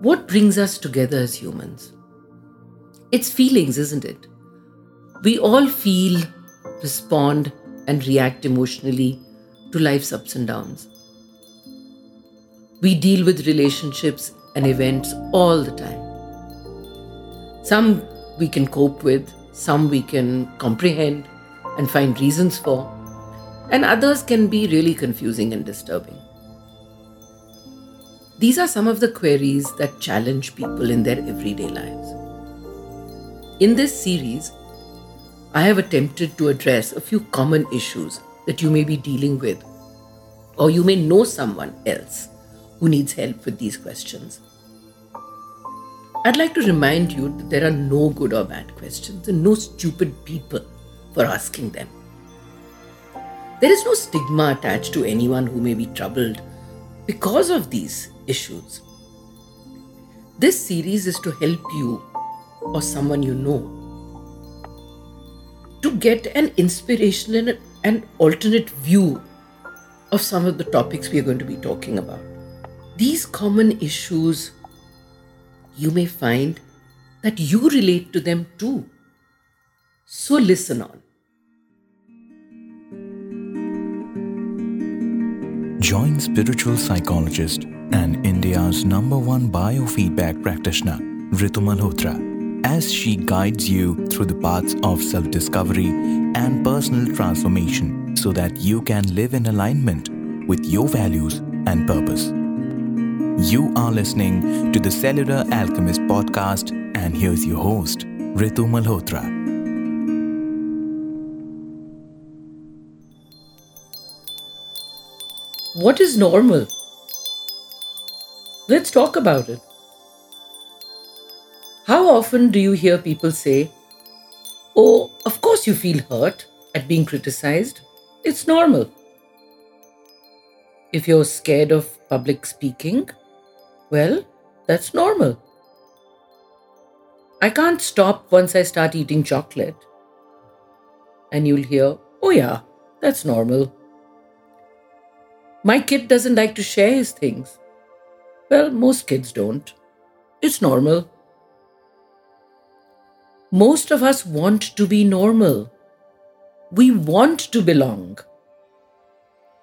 What brings us together as humans? It's feelings, isn't it? We all feel, respond, and react emotionally to life's ups and downs. We deal with relationships and events all the time. Some we can cope with, some we can comprehend and find reasons for, and others can be really confusing and disturbing. These are some of the queries that challenge people in their everyday lives. In this series, I have attempted to address a few common issues that you may be dealing with, or you may know someone else who needs help with these questions. I'd like to remind you that there are no good or bad questions and no stupid people for asking them. There is no stigma attached to anyone who may be troubled because of these issues. This series is to help you or someone you know to get an inspirational and an alternate view of some of the topics we are going to be talking about. These common issues, you may find that you relate to them too. So listen on. Join spiritual psychologist and India's number one biofeedback practitioner, Ritu Malhotra, as she guides you through the paths of self discovery and personal transformation so that you can live in alignment with your values and purpose. You are listening to the Cellular Alchemist podcast, and here's your host, Ritu Malhotra. What is normal? Let's talk about it. How often do you hear people say, Oh, of course you feel hurt at being criticized? It's normal. If you're scared of public speaking, well, that's normal. I can't stop once I start eating chocolate. And you'll hear, Oh, yeah, that's normal. My kid doesn't like to share his things. Well, most kids don't. It's normal. Most of us want to be normal. We want to belong.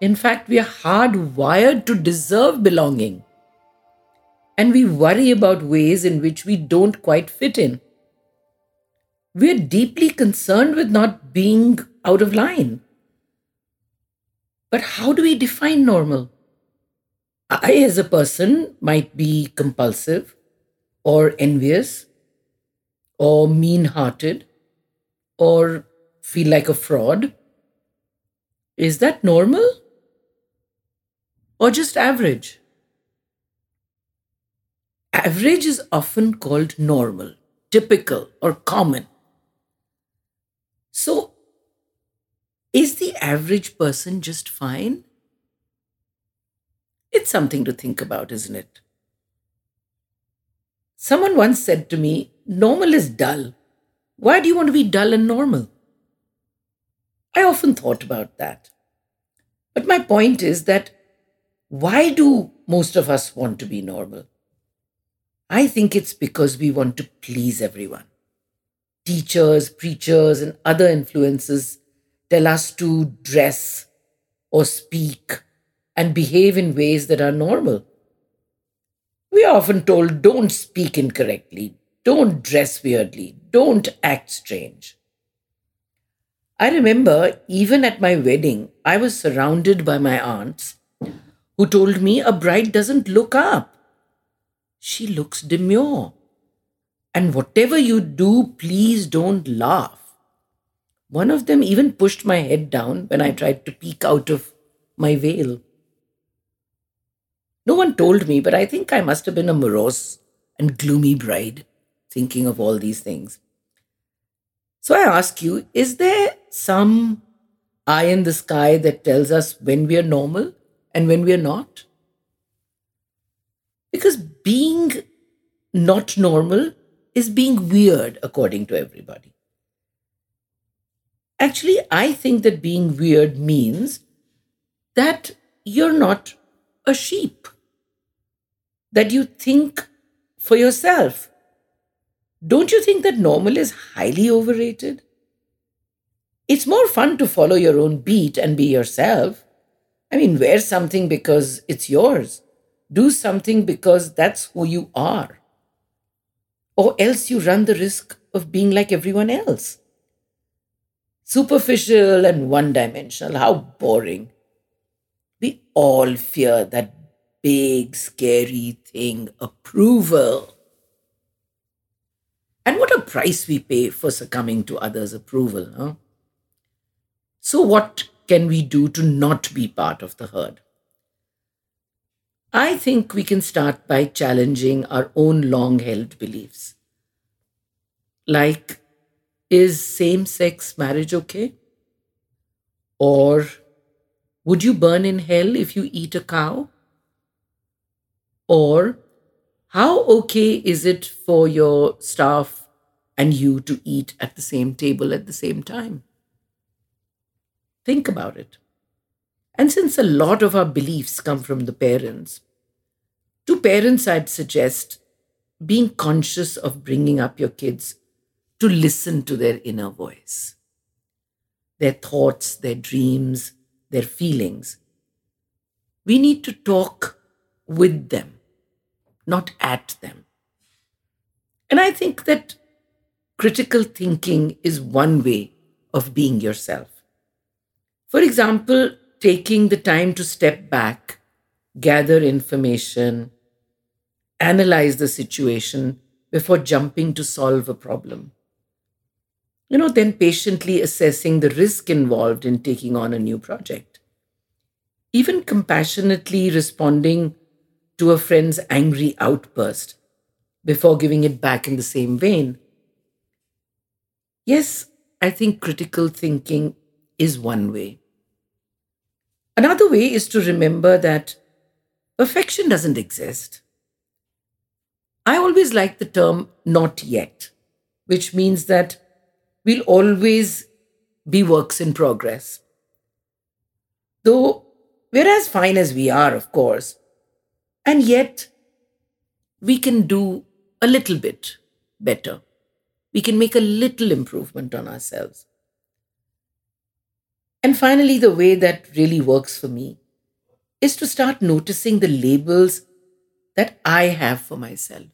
In fact, we are hardwired to deserve belonging. And we worry about ways in which we don't quite fit in. We're deeply concerned with not being out of line. But how do we define normal? I, as a person, might be compulsive or envious or mean hearted or feel like a fraud. Is that normal? Or just average? Average is often called normal, typical, or common. So, is the average person just fine? It's something to think about, isn't it? Someone once said to me, Normal is dull. Why do you want to be dull and normal? I often thought about that. But my point is that why do most of us want to be normal? I think it's because we want to please everyone. Teachers, preachers, and other influences tell us to dress or speak and behave in ways that are normal. We are often told don't speak incorrectly, don't dress weirdly, don't act strange. I remember even at my wedding, I was surrounded by my aunts who told me a bride doesn't look up. She looks demure. And whatever you do, please don't laugh. One of them even pushed my head down when I tried to peek out of my veil. No one told me, but I think I must have been a morose and gloomy bride, thinking of all these things. So I ask you, is there some eye in the sky that tells us when we are normal and when we are not? Because being not normal is being weird according to everybody. Actually, I think that being weird means that you're not a sheep. That you think for yourself. Don't you think that normal is highly overrated? It's more fun to follow your own beat and be yourself. I mean, wear something because it's yours. Do something because that's who you are. Or else you run the risk of being like everyone else. Superficial and one dimensional, how boring. We all fear that big, scary thing approval. And what a price we pay for succumbing to others' approval, huh? So, what can we do to not be part of the herd? I think we can start by challenging our own long held beliefs. Like, is same sex marriage okay? Or would you burn in hell if you eat a cow? Or how okay is it for your staff and you to eat at the same table at the same time? Think about it. And since a lot of our beliefs come from the parents, to parents, I'd suggest being conscious of bringing up your kids to listen to their inner voice, their thoughts, their dreams, their feelings. We need to talk with them, not at them. And I think that critical thinking is one way of being yourself. For example, taking the time to step back, gather information, analyze the situation before jumping to solve a problem. You know, then patiently assessing the risk involved in taking on a new project. Even compassionately responding to a friend's angry outburst before giving it back in the same vein. Yes, I think critical thinking is one way. Another way is to remember that perfection doesn't exist. I always like the term not yet, which means that we'll always be works in progress. Though we're as fine as we are, of course, and yet we can do a little bit better. We can make a little improvement on ourselves. And finally, the way that really works for me is to start noticing the labels that I have for myself.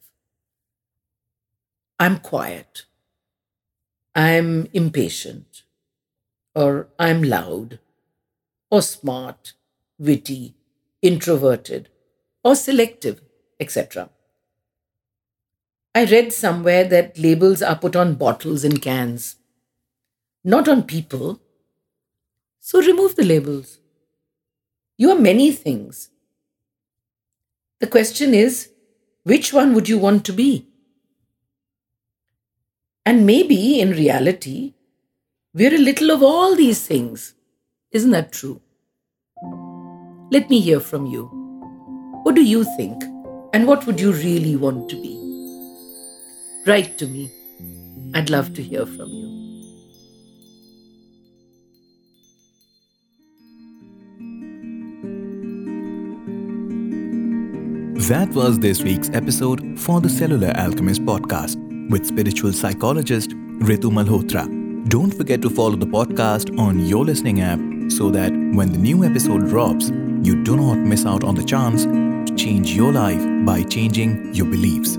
I'm quiet. I'm impatient. Or I'm loud. Or smart, witty, introverted, or selective, etc. I read somewhere that labels are put on bottles and cans, not on people so remove the labels. You are many things. The question is, which one would you want to be? And maybe in reality, we're a little of all these things. Isn't that true? Let me hear from you. What do you think? And what would you really want to be? Write to me. I'd love to hear from you. That was this week's episode for the Cellular Alchemist podcast with spiritual psychologist Ritu Malhotra. Don't forget to follow the podcast on your listening app so that when the new episode drops, you do not miss out on the chance change your life by changing your beliefs.